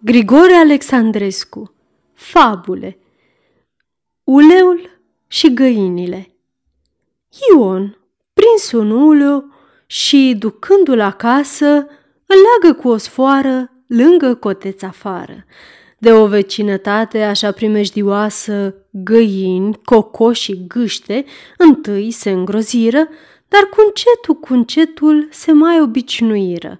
Grigore Alexandrescu Fabule Uleul și găinile Ion, prins un uleu și, ducându-l acasă, îl leagă cu o sfoară lângă coteț afară. De o vecinătate așa primejdioasă, găini, cocoși și gâște, întâi se îngroziră, dar cu încetul, cu încetul se mai obicnuiră.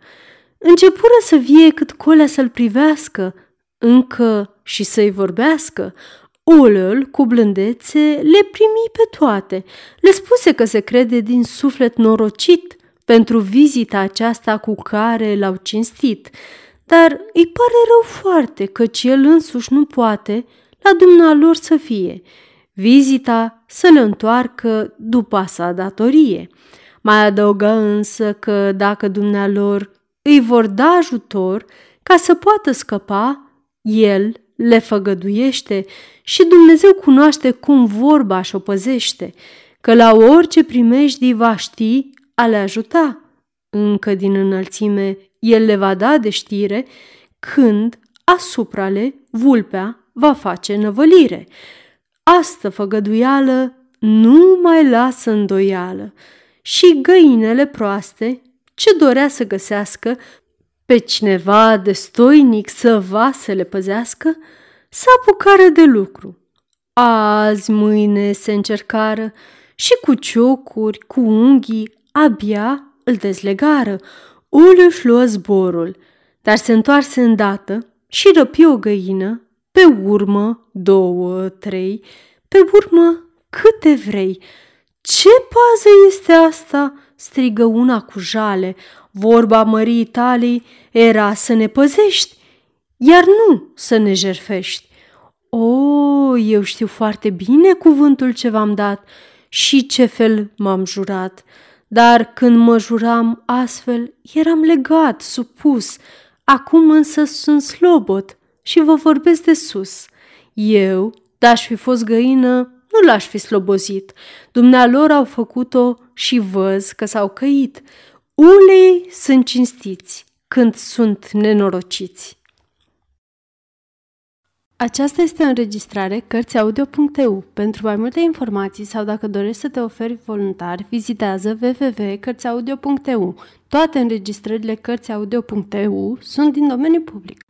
Începură să vie cât colea să-l privească, încă și să-i vorbească. Ulul, cu blândețe, le primi pe toate. Le spuse că se crede din suflet norocit pentru vizita aceasta cu care l-au cinstit, dar îi pare rău foarte căci el însuși nu poate la dumnealor să fie. Vizita să le întoarcă după sa datorie. Mai adăugă însă că dacă dumnealor îi vor da ajutor ca să poată scăpa, el le făgăduiește și Dumnezeu cunoaște cum vorba și o păzește, că la orice primejdii va ști a le ajuta. Încă din înălțime el le va da de știre când asupra le vulpea va face năvălire. Astă făgăduială nu mai lasă îndoială și găinele proaste ce dorea să găsească pe cineva destoinic să va să le păzească, să apucară de lucru. Azi, mâine se încercară și cu ciocuri, cu unghii, abia îl dezlegară. Ulu își luă zborul, dar se întoarse îndată și răpi o găină, pe urmă două, trei, pe urmă câte vrei. Ce pază este asta?" strigă una cu jale. Vorba mării tale era să ne păzești, iar nu să ne jerfești. O, eu știu foarte bine cuvântul ce v-am dat și ce fel m-am jurat, dar când mă juram astfel, eram legat, supus, acum însă sunt slobot și vă vorbesc de sus. Eu, d-aș fi fost găină, nu l-aș fi slobozit. Dumnealor au făcut-o și văz că s-au căit. Ulei sunt cinstiți când sunt nenorociți. Aceasta este o înregistrare Cărțiaudio.eu. Pentru mai multe informații sau dacă dorești să te oferi voluntar, vizitează www.cărțiaudio.eu. Toate înregistrările Cărțiaudio.eu sunt din domeniu public.